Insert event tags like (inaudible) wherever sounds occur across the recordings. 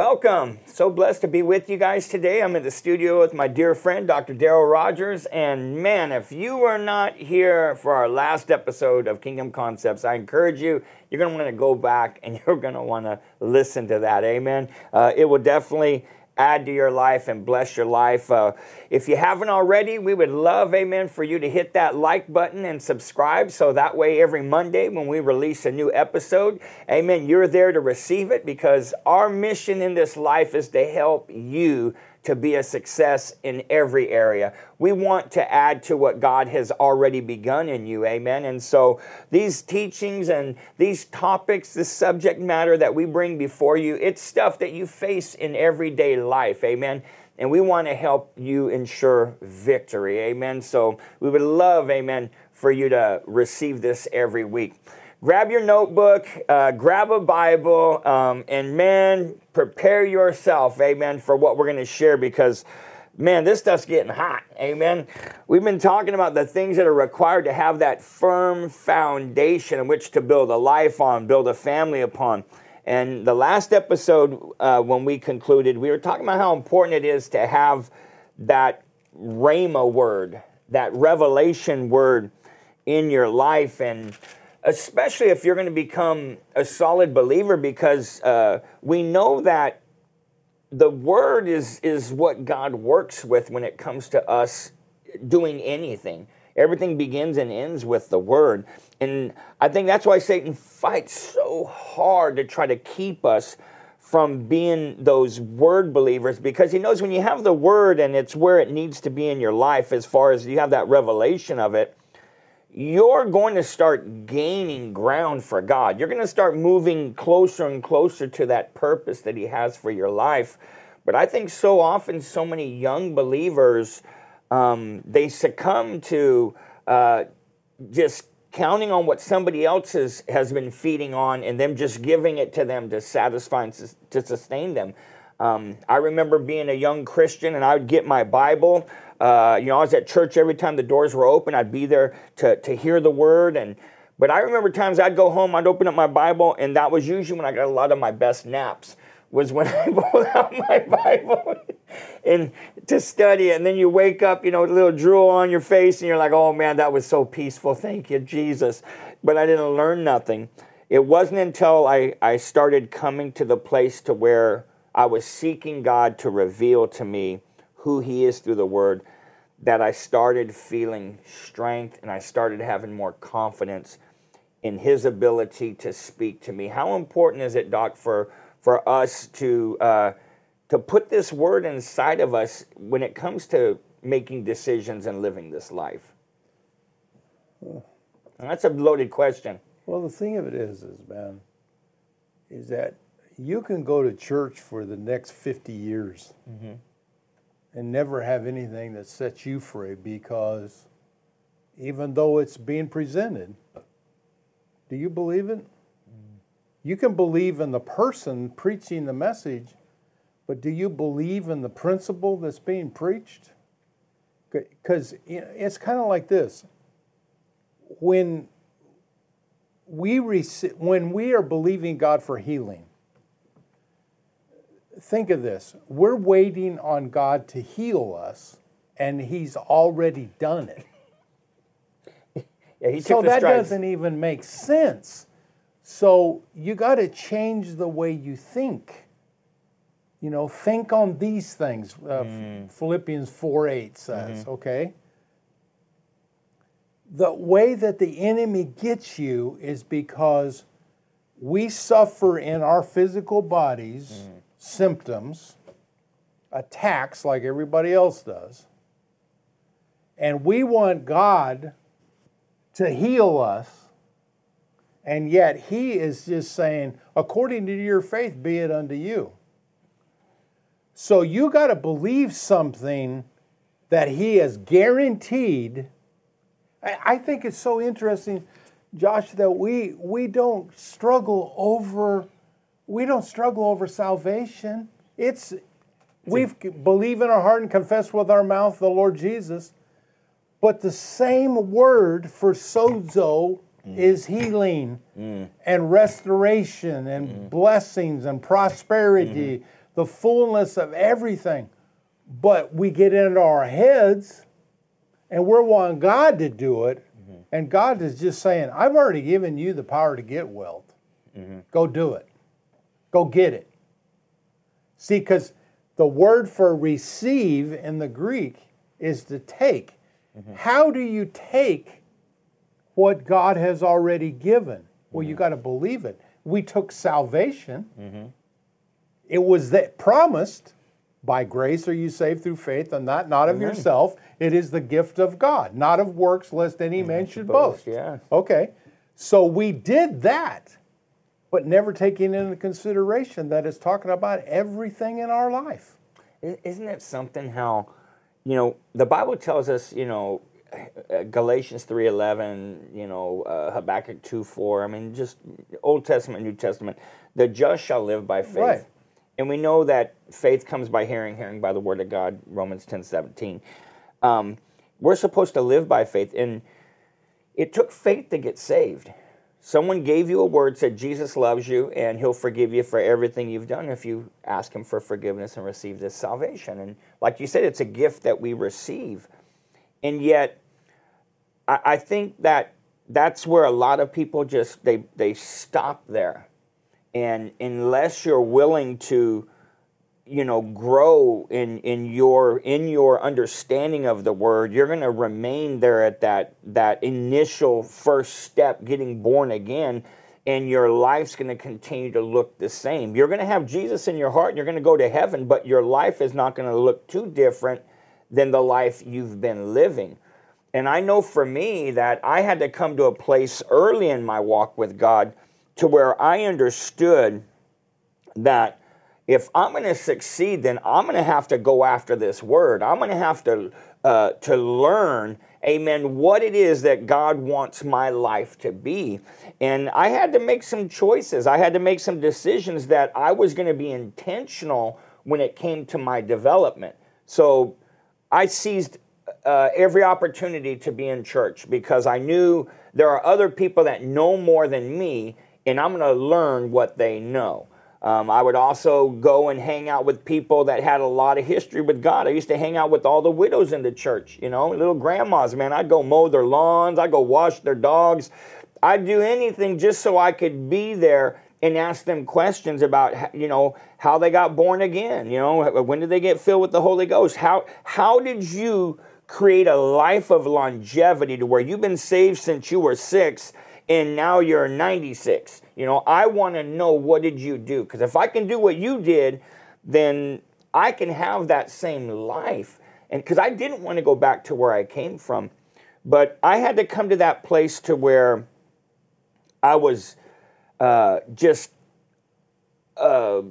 Welcome. So blessed to be with you guys today. I'm in the studio with my dear friend, Dr. Daryl Rogers. And man, if you were not here for our last episode of Kingdom Concepts, I encourage you, you're going to want to go back and (laughs) you're going to want to listen to that. Amen. Uh, it will definitely add to your life and bless your life. Uh, if you haven't already, we would love, amen, for you to hit that like button and subscribe so that way every Monday when we release a new episode, amen, you're there to receive it because our mission in this life is to help you to be a success in every area. We want to add to what God has already begun in you. Amen. And so these teachings and these topics, the subject matter that we bring before you, it's stuff that you face in everyday life. Amen and we want to help you ensure victory. Amen. So we would love, amen, for you to receive this every week grab your notebook, uh, grab a Bible, um, and man, prepare yourself, amen, for what we're going to share because, man, this stuff's getting hot, amen. We've been talking about the things that are required to have that firm foundation in which to build a life on, build a family upon. And the last episode, uh, when we concluded, we were talking about how important it is to have that Rhema word, that revelation word in your life. And especially if you're going to become a solid believer, because uh, we know that the word is is what God works with when it comes to us doing anything. Everything begins and ends with the word. And I think that's why Satan fights so hard to try to keep us from being those word believers because he knows when you have the word and it's where it needs to be in your life as far as you have that revelation of it you're going to start gaining ground for God. You're going to start moving closer and closer to that purpose that He has for your life. But I think so often, so many young believers, um, they succumb to uh, just counting on what somebody else has, has been feeding on and them just giving it to them to satisfy and to sustain them. Um, I remember being a young Christian and I would get my Bible. Uh, you know, I was at church every time the doors were open. I'd be there to, to hear the word. And but I remember times I'd go home, I'd open up my Bible, and that was usually when I got a lot of my best naps. Was when (laughs) I pulled out my Bible (laughs) and to study it. And then you wake up, you know, a little drool on your face, and you're like, "Oh man, that was so peaceful. Thank you, Jesus." But I didn't learn nothing. It wasn't until I, I started coming to the place to where I was seeking God to reveal to me who He is through the Word, that I started feeling strength and I started having more confidence in His ability to speak to me. How important is it, Doc, for for us to uh, to put this Word inside of us when it comes to making decisions and living this life? And that's a loaded question. Well, the thing of it is, is man, is that you can go to church for the next 50 years mm-hmm and never have anything that sets you free because even though it's being presented, do you believe it? Mm. You can believe in the person preaching the message, but do you believe in the principle that's being preached? Because it's kind of like this. When we, rec- when we are believing God for healing, think of this we're waiting on God to heal us, and He's already done it. (laughs) yeah, he so that doesn't even make sense. So you got to change the way you think. You know, think on these things. Uh, mm. Philippians 4 8 says, mm-hmm. okay? The way that the enemy gets you is because we suffer in our physical bodies. Mm symptoms, attacks like everybody else does. And we want God to heal us. And yet he is just saying, according to your faith, be it unto you. So you got to believe something that he has guaranteed. I think it's so interesting, Josh, that we, we don't struggle over we don't struggle over salvation. It's we believe in our heart and confess with our mouth the Lord Jesus. But the same word for sozo mm. is healing mm. and restoration and mm. blessings and prosperity. Mm-hmm. the fullness of everything. But we get into our heads and we're wanting God to do it. And God is just saying, I've already given you the power to get wealth. Go do it. Go get it. See, because the word for receive in the Greek is to take. How do you take what God has already given? Well, you got to believe it. We took salvation. It was that promised by grace are you saved through faith and not not of yourself. It is the gift of God, not of works, lest any man should boast. yes. Okay. So we did that, but never taking into consideration that it's talking about everything in our life. Isn't it something how, you know, the Bible tells us, you know, uh, Galatians three eleven, you know, uh, Habakkuk two four. I mean, just Old Testament, New Testament. The just shall live by faith, Right. and we know that faith comes by hearing, hearing by the word of God. Romans ten seventeen. Um, we're supposed to live by faith, and it took faith to get saved. Someone gave you a word, said Jesus loves you, and He'll forgive you for everything you've done if you ask Him for forgiveness and receive this salvation. And like you said, it's a gift that we receive. And yet, I, I think that that's where a lot of people just they they stop there, and unless you're willing to you know grow in in your in your understanding of the word you're going to remain there at that that initial first step getting born again and your life's going to continue to look the same. You're going to have Jesus in your heart and you're going to go to heaven but your life is not going to look too different than the life you've been living. And I know for me that I had to come to a place early in my walk with God to where I understood that if I'm going to succeed, then I'm going to have to go after this word. I'm going to have to uh, to learn, Amen, what it is that God wants my life to be. And I had to make some choices. I had to make some decisions that I was going to be intentional when it came to my development. So I seized uh, every opportunity to be in church because I knew there are other people that know more than me, and I'm going to learn what they know. Um, I would also go and hang out with people that had a lot of history with God. I used to hang out with all the widows in the church, you know, little grandmas, man. I'd go mow their lawns, I'd go wash their dogs. I'd do anything just so I could be there and ask them questions about, you know, how they got born again. You know, when did they get filled with the Holy Ghost? How how did you create a life of longevity to where you've been saved since you were six and now you're 96 you know i want to know what did you do because if i can do what you did then i can have that same life and because i didn't want to go back to where i came from but i had to come to that place to where i was uh, just uh,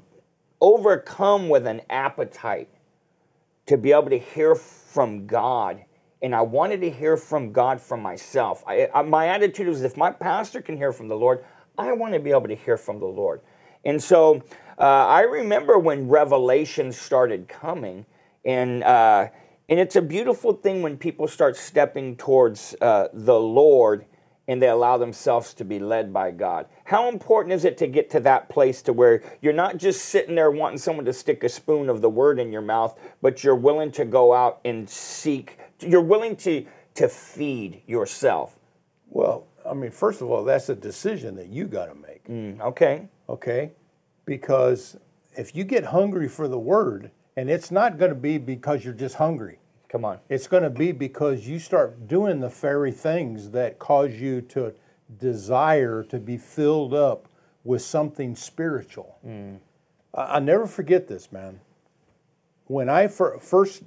overcome with an appetite to be able to hear from God. And I wanted to hear from God for myself. I, I, my attitude was if my pastor can hear from the Lord, I want to be able to hear from the Lord. And so uh, I remember when revelation started coming, and uh, and it's a beautiful thing when people start stepping towards uh, the Lord and they allow themselves to be led by God. How important is it to get to that place to where you're not just sitting there wanting someone to stick a spoon of the word in your mouth, but you're willing to go out and seek, you're willing to to feed yourself. Well, I mean, first of all, that's a decision that you got to make. Mm, okay. okay? Because if you get hungry for the word, and it's not going to be because you're just hungry, Come on. it's going to be because you start doing the very things that cause you to desire to be filled up with something spiritual. I, I'll never forget this, man. When I fir- first,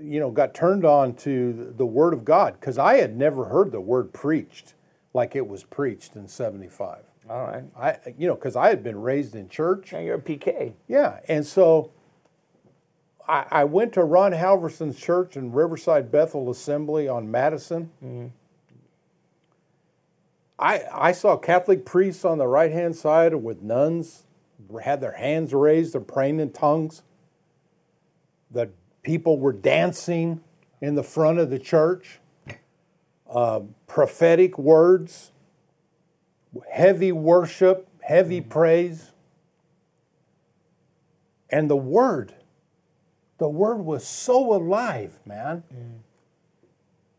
you know, got turned on to the Word of God, because I had never heard the Word preached like it was preached in '75. All right. I, you know, because I had been raised in church. Now you're a PK. Yeah, and so I, I went to Ron Halverson's church in Riverside Bethel Assembly on Madison. Mm-hmm. I I saw Catholic priests on the right hand side with nuns had their hands raised and praying in tongues. The people were dancing in the front of the church. Uh, prophetic words, heavy worship, heavy praise. And the word, the word was so alive, man,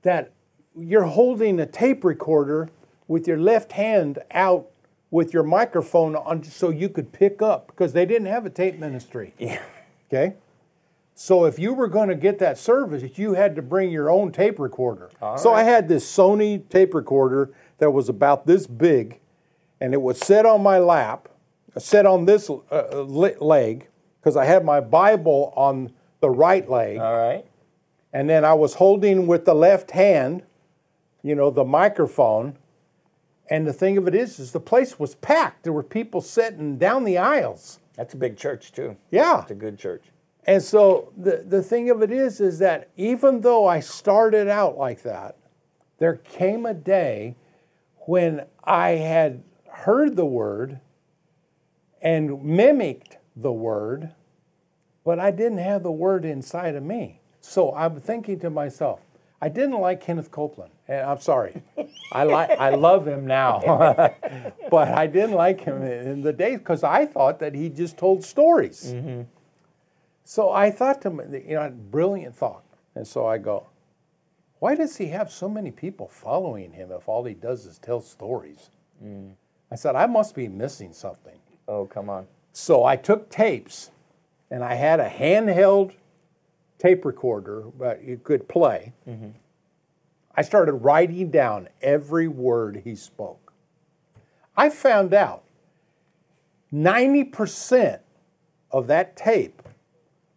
that you're holding a tape recorder with your left hand out with your microphone on so you could pick up because they didn't have a tape ministry. Yeah. Okay? So if you were going to get that service, you had to bring your own tape recorder. so I had this Sony tape recorder that was about this big, and it was set on my lap, set on this uh, leg, because I had my Bible on the right leg, All right. and then I was holding with the left hand, you know, the microphone. And the thing of it is, is the place was packed. There were people sitting down the aisles. That's a big church too. Yeah. It's a good church. And so the, the thing of it is, is that even though I started out like that, there came a day when I had heard the word and mimicked the word, but I didn't have the word inside of me. So I'm thinking to myself, I didn't like Kenneth Copeland. And I'm sorry. I like I love him now. (laughs) but I didn't like him in the days because I thought that he just told stories. Mm-hmm. So I thought to me, you know, brilliant thought. And so I go, why does he have so many people following him if all he does is tell stories? Mm. I said, I must be missing something. Oh, come on. So I took tapes and I had a handheld tape recorder, but you could play. Mm-hmm. I started writing down every word he spoke. I found out 90% of that tape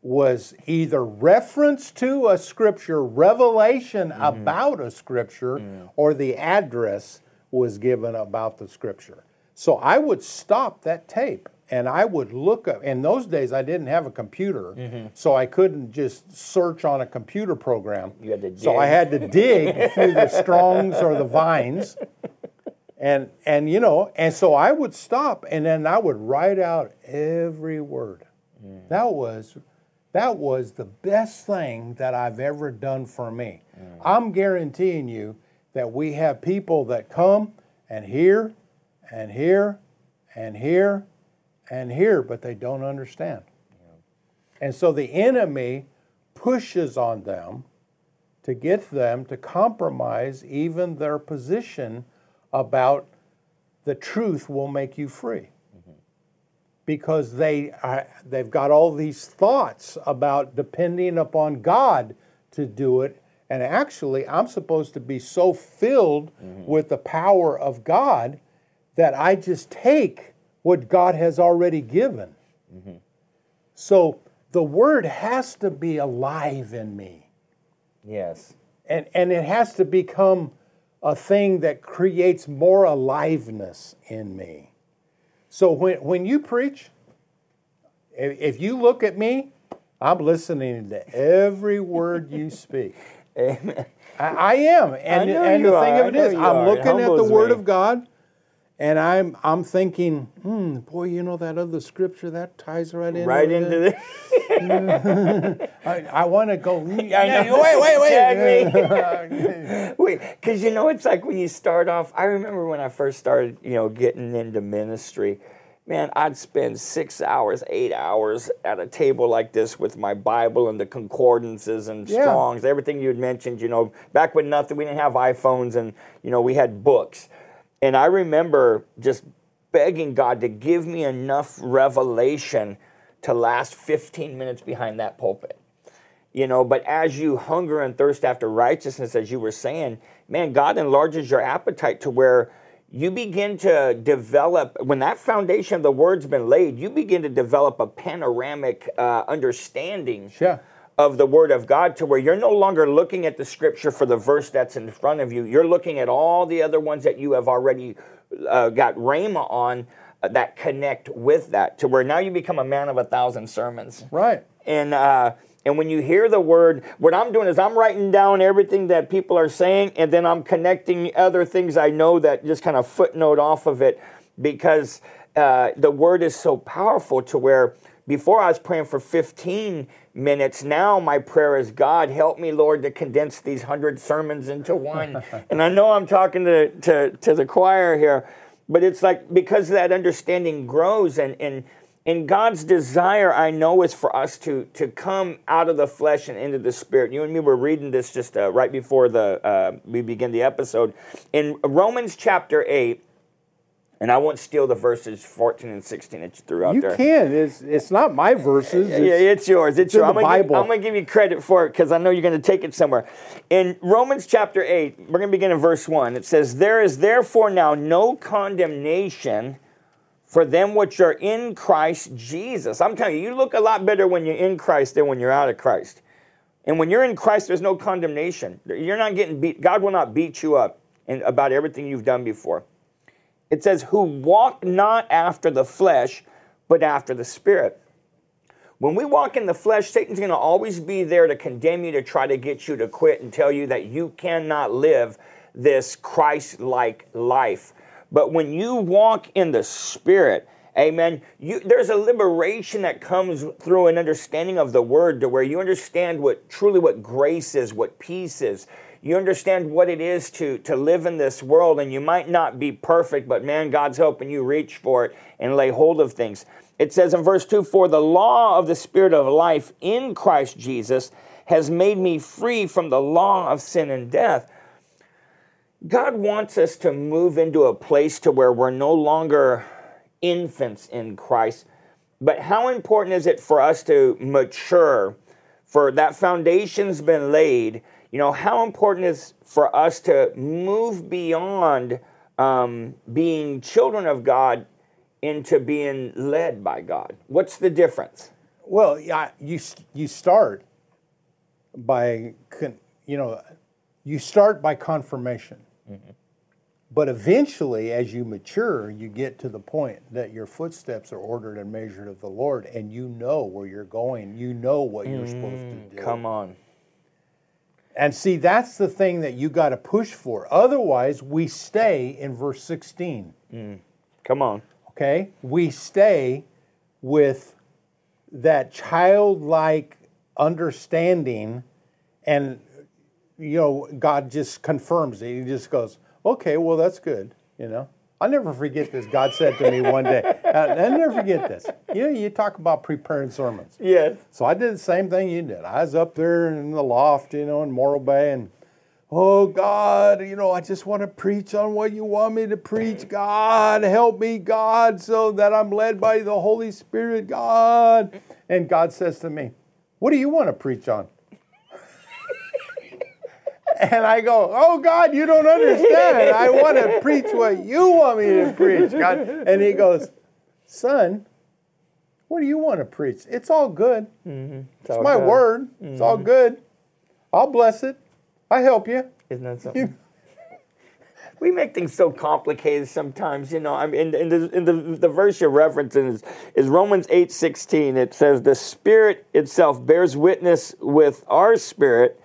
was either reference to a scripture, revelation mm-hmm. about a scripture, or the address was given about the scripture. So I would stop that tape and I would look up. In those days, I didn't have a computer, mm-hmm. so I couldn't just search on a computer program. You had to dig. So I had to dig through the Strongs or the Vines and and you know and so i would stop and then i would write out every word mm. that was that was the best thing that i've ever done for me. Mm. I'm guaranteeing you that we have people that come and hear and hear and hear and hear but they don't understand. And so the enemy pushes on them to get them to compromise even their position about the truth will make you free. Because they are, they've got all these thoughts about depending upon God to do it. And actually, I'm supposed to be so filled mm-hmm. with the power of God that I just take what God has already given. Mm-hmm. So the word has to be alive in me Yes. and and it has to become a thing that creates more aliveness in me so when when you preach if, you look at me i'm listening to every word you speak (laughs) Amen. I, I am and, know and the thing are. of it I is, I'm are. It looking at the word me. of god and i'm i'm thinking hmm boy you know that other scripture that ties right in Right into this. (laughs) i, I want to go (laughs) yeah, wait wait wait. (laughs) Wait, because you know it's like when you start off. I remember when I first started, you know, getting into ministry. Man, I'd spend six hours, eight hours at a table like this with my Bible and the concordances and Yeah. Strongs, everything you had mentioned. You know, back when nothing, we didn't have iPhones, and you know, we had books. And I remember just begging God to give me enough revelation to last 15 minutes behind that pulpit you know but as you hunger and thirst after righteousness as you were saying man god enlarges your appetite to where you begin to develop when that foundation of the word's been laid you begin to develop a panoramic uh, understanding Yeah. Of the word of god to where you're no longer looking at the scripture for the verse that's in front of you. You're looking at all the other ones that you have already uh, got rhema on uh, that connect with that to where now you become a man of a thousand sermons. Right. And uh, and when you hear the word, what I'm doing is I'm writing down everything that people are saying, and then I'm connecting other things I know that just kind of footnote off of it, because uh, the word is so powerful to where before I was praying for 15 minutes. Now my prayer is, God, help me, Lord, to condense these hundred sermons into one. (laughs) and I know I'm talking to, to, to the choir here, but it's like because that understanding grows and, and And God's desire, I know, is for us to, to come out of the flesh and into the spirit. You and me were reading this just uh, right before the uh, we begin the episode. In Romans chapter 8, and I won't steal the verses 14 and 16 that you threw out You there. You can. It's it's not my verses. Yeah, It's- it's yours. It's, in yours. I'm gonna give-. I'm going to give you credit for it because I know you're going to take it somewhere. In Romans chapter 8, we're going to begin in verse 1. It says, There is therefore now no condemnation for them which are in Christ Jesus. I'm telling you, you look a lot better when you're in Christ than when you're out of Christ. And when you're in Christ, there's no condemnation. You're not getting beat. God will not beat you up in, about everything you've done before. It says, Who walk not after the flesh, but after the Spirit. When we walk in the flesh, Satan's going to always be there to condemn you, to try to get you to quit and tell you that you cannot live this Christ like life. But when you walk in the Spirit, amen, you, there's a liberation that comes through an understanding of the Word to where you understand what truly what grace is, what peace is. You understand what it is to, to live in this world, and you might not be perfect, but man, God's helping you reach for it and lay hold of things. It says in verse 2 For the law of the Spirit of life in Christ Jesus has made me free from the law of sin and death. God wants us to move into a place to where we're no longer infants in Christ. But how important is it for us to mature? For that foundation's been laid. You know, how important is for us to move beyond um, being children of God into being led by God? What's the difference? Well, yeah, you you start by con- you know you start by confirmation, but eventually, as you mature, you get to the point that your footsteps are ordered and measured of the Lord, and you know where you're going. You know what you're supposed to do. Come on. And see, that's the thing that you got to push for. Otherwise, we stay in verse 16. Mm. Come on. okay? We stay with that childlike understanding, and you know, God just confirms it. He just goes, "Okay, well, that's good." You know, I'll never forget this. God said to me one day, I- I'll never forget this. You know, you talk about preparing sermons. Yes. So I did the same thing you did. I was up there in the loft, you know, in Morro Bay, and oh God, you know, I just want to preach on what you want me to preach. God, help me, God, so that I'm led by the Holy Spirit, God. And God says to me, What do you want to preach on? And I go, Oh God, you don't understand. I want to (laughs) preach what you want me to preach, God. And he goes, Son, what do you want to preach? It's all good. Mm-hmm. It's all my good. word. It's all mm-hmm. good. I'll bless it. I help you. Isn't that (laughs) something? we make things so complicated sometimes, you know. I mean, in, in, the, in the, the verse you're referencing is, is Romans eight sixteen. It says, The Spirit itself bears witness with our spirit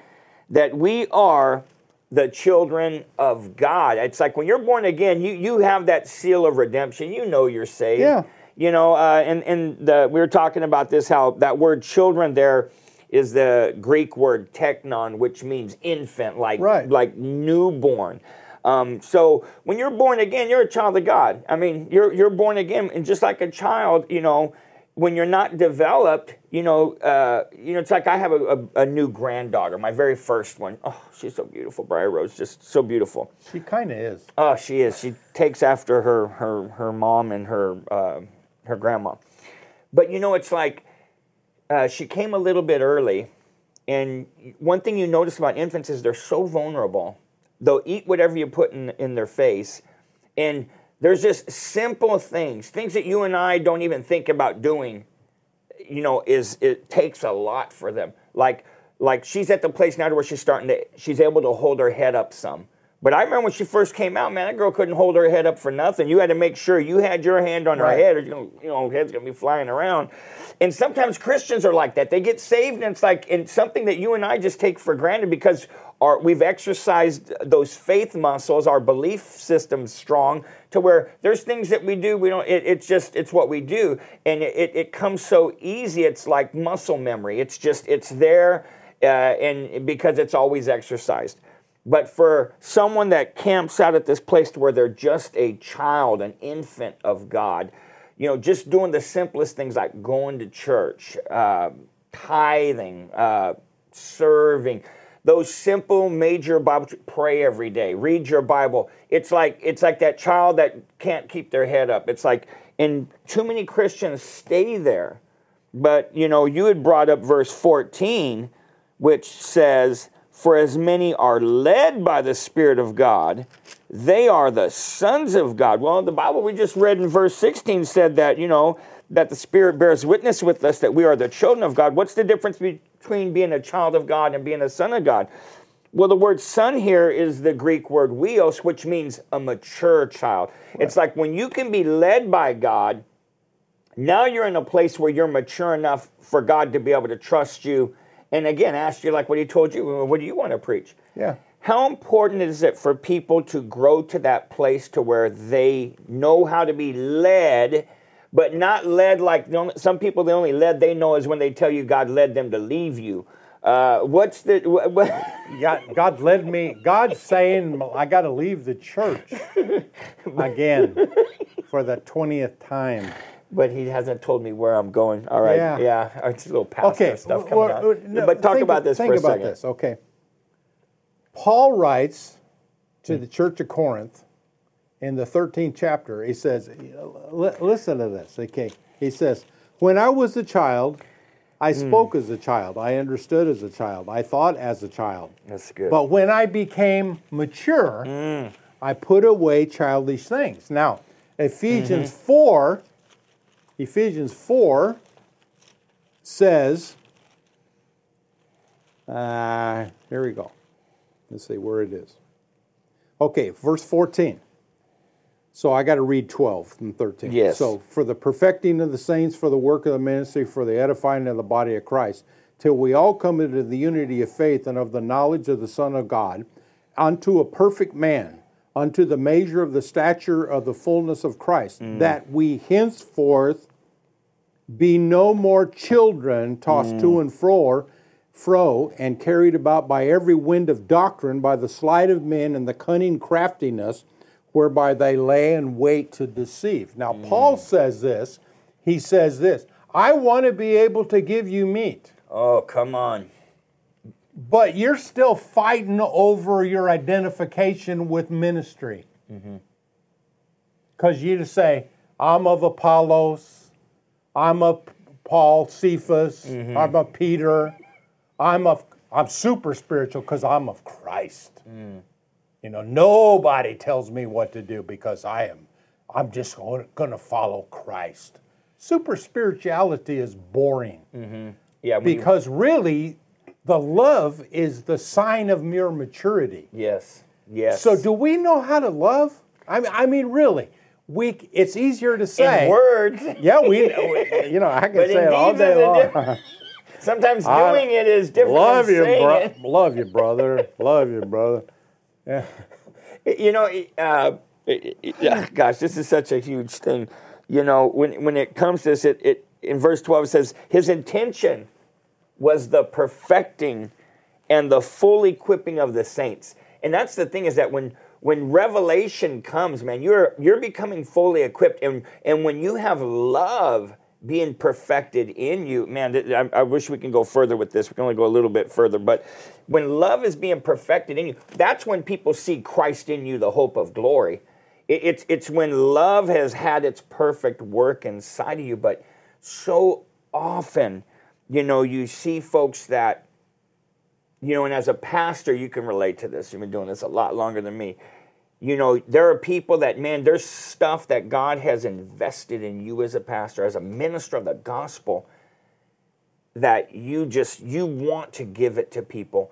that we are the children of God. It's like when you're born again, you, you have that seal of redemption. You know you're saved. Yeah. You know, uh, and, and the, we were talking about this, how that word children there is the Greek word teknon, which means infant, like, Right. like newborn. Um, so when you're born again, you're a child of God. I mean, you're, you're born again, and just like a child, you know, when you're not developed, you know, uh, you know, it's like I have a, a, a new granddaughter, my very first one. Oh, she's so beautiful, Briar Rose, just so beautiful. She kind of is. Oh, she is. She takes after her her her mom and her uh, her grandma. But you know, it's like uh, she came a little bit early, and one thing you notice about infants is they're so vulnerable. They'll eat whatever you put in in their face, and there's just simple things, things that you and I don't even think about doing you know, is it takes a lot for them. Like like she's at the place now to where she's starting to she's able to hold her head up some. But I remember when she first came out, man, that girl couldn't hold her head up for nothing. You had to make sure you had your hand on her head, or you know, you know, head's gonna be flying around. And sometimes Christians are like that. They get saved, and it's like and something that you and I just take for granted because our, we've exercised those faith muscles, our belief system's strong to where there's things that we do. We don't. It, it's just it's what we do, and it, it, it comes so easy. It's like muscle memory. It's just it's there, uh, and because it's always exercised. But for someone that camps out at this place where they're just a child, an infant of God, you know, just doing the simplest things like going to church, uh, tithing, uh, serving, those simple major Bible pray every day, read your Bible. It's like it's like that child that can't keep their head up. It's like and too many Christians stay there. But you know, you had brought up verse 14 which says for as many are led by the Spirit of God, they are the sons of God. Well, the Bible we just read in verse 16 said that, you know, that the Spirit bears witness with us that we are the children of God. What's the difference between being a child of God and being a son of God? Well, the word son here is the Greek word huios, which means a mature child. Right. It's like when you can be led by God, now you're in a place where you're mature enough for God to be able to trust you. And again, asked you like what he told you, what do you want to preach? Yeah. How important is it for people to grow to that place to where they know how to be led but not led like some people the only led they know is when they tell you god led them to leave you uh, what's the what? God, (laughs) god led me god's saying i got to leave the church (laughs) again for the 20th time but he hasn't told me where I'm going. All right, yeah, yeah. (laughs) it's a little pastor okay. stuff coming well, out. No, but talk about this think for a about second. this. Okay. Paul writes to the church of Corinth in the 13th chapter, he says, listen to this, okay? He says, When I was a child, I hmm. spoke mm. as a child. I understood as a child. I thought as a child. That's good. But when I became mature, mm. I put away childish things. Now, Ephesians mm-hmm. 4, Ephesians 4 says, uh, here we go. Let's see where it is. Okay, verse 14. So I got to read 12 and 13. Yes. So for the perfecting of the saints, for the work of the ministry, for the edifying of the body of Christ, till we all come into the unity of faith and of the knowledge of the Son of God, unto a perfect man, unto the measure of the stature of the fullness of Christ, mm. that we henceforth be no more children tossed mm. to and fro, fro and carried about by every wind of doctrine, by the sleight of men and the cunning craftiness whereby they lay in wait to deceive. Now, mm. Paul says this. He says this I want to be able to give you meat. Oh, come on. But you're still fighting over your identification with ministry. Because mm-hmm. you just say, I'm of Apollos, I'm a Paul, Cephas, mm-hmm. I'm a Peter, I'm of I'm super spiritual because I'm of Christ. Mm. You know, nobody tells me what to do because I am, I'm just going to follow Christ. Super spirituality is boring. Mm-hmm. Yeah, because you... really, the love is the sign of mere maturity. Yes, yes. So, do we know how to love? I mean, I mean, really, we. It's easier to say in words. (laughs) Yeah, we. You know, I can say it all day long. Sometimes (laughs) doing I it is different. Love you, bro- (laughs) love you, brother. love you, brother. Yeah. You know, uh, gosh, this is such a huge thing. You know, when when it comes to this, it, it in verse twelve it says his intention was the perfecting and the full equipping of the saints. And that's the thing is that when when revelation comes, man, you're you're becoming fully equipped, and and when you have love being perfected in you. Man, I, I, wish we can go further with this. We can only go a little bit further. But when love is being perfected in you, that's when people see Christ in you, the hope of glory. It, it's, it's when love has had its perfect work inside of you. But so often, you know, you see folks that, you know, and as a pastor, you can relate to this. You've been doing this a lot longer than me you know, there are people that, man, there's stuff that God has invested in you as a pastor, as a minister of the gospel, that you just, you want to give it to people.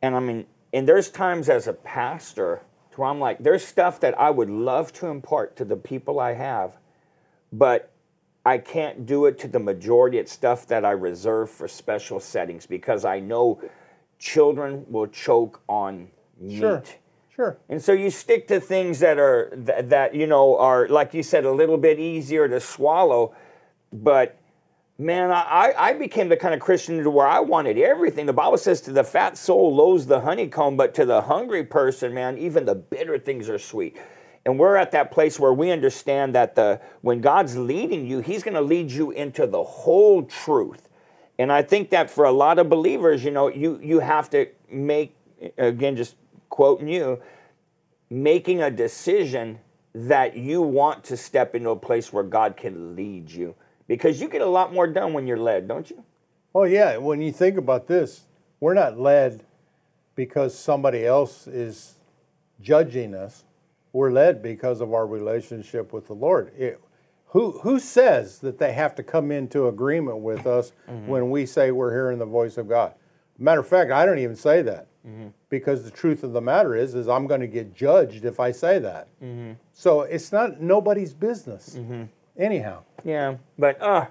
And I mean, and there's times as a pastor to where I'm like, there's stuff that I would love to impart to the people I have, but I can't do it to the majority. It's stuff that I reserve for special settings because I know children will choke on meat. Sure Sure. And so you stick to things that are that, that you know are like you said a little bit easier to swallow, but man, I, I became the kind of Christian to where I wanted everything. The Bible says to the fat soul loathes the honeycomb, but to the hungry person, man, even the bitter things are sweet. And we're at that place where we understand that the when God's leading you, He's going to lead you into the whole truth. And I think that for a lot of believers, you know, you you have to make again, just quoting you, making a decision that you want to step into a place where God can lead you. Because you get a lot more done when you're led, don't you? Oh yeah, when you think about this, we're not led because somebody else is judging us. We're led because of our relationship with the Lord. It, who, who says that they have to come into agreement with us mm-hmm. when we say we're hearing the voice of God? Matter of fact, I don't even say that mm-hmm. because the truth of the matter is, is I'm going to get judged if I say that. Mm-hmm. So it's not nobody's business. Mm-hmm. Anyhow. Yeah, but uh,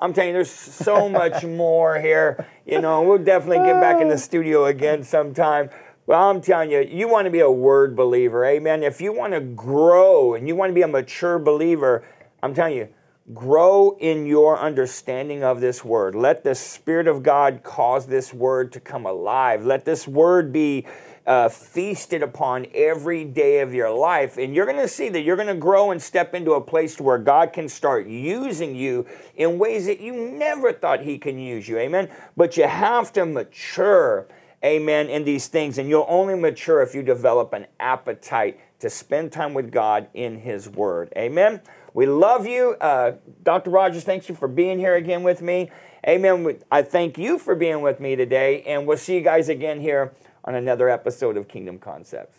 I'm telling you, there's so (laughs) much more here. You know, we'll definitely get back in the studio again sometime. Well, I'm telling you, you want to be a word believer, amen. If you want to grow and you want to be a mature believer, I'm telling you, grow in your understanding of this word. Let the Spirit of God cause this word to come alive. Let this word be uh, feasted upon every day of your life. And you're going to see that you're going to grow and step into a place where God can start using you in ways that you never thought He can use you. Amen. But you have to mature, amen, in these things. And you'll only mature if you develop an appetite to spend time with God in His Word. Amen. We love you. Uh, Dr. Rogers, thanks you for being here again with me. Amen. I thank you for being with me today, and we'll see you guys again here on another episode of Kingdom Concepts.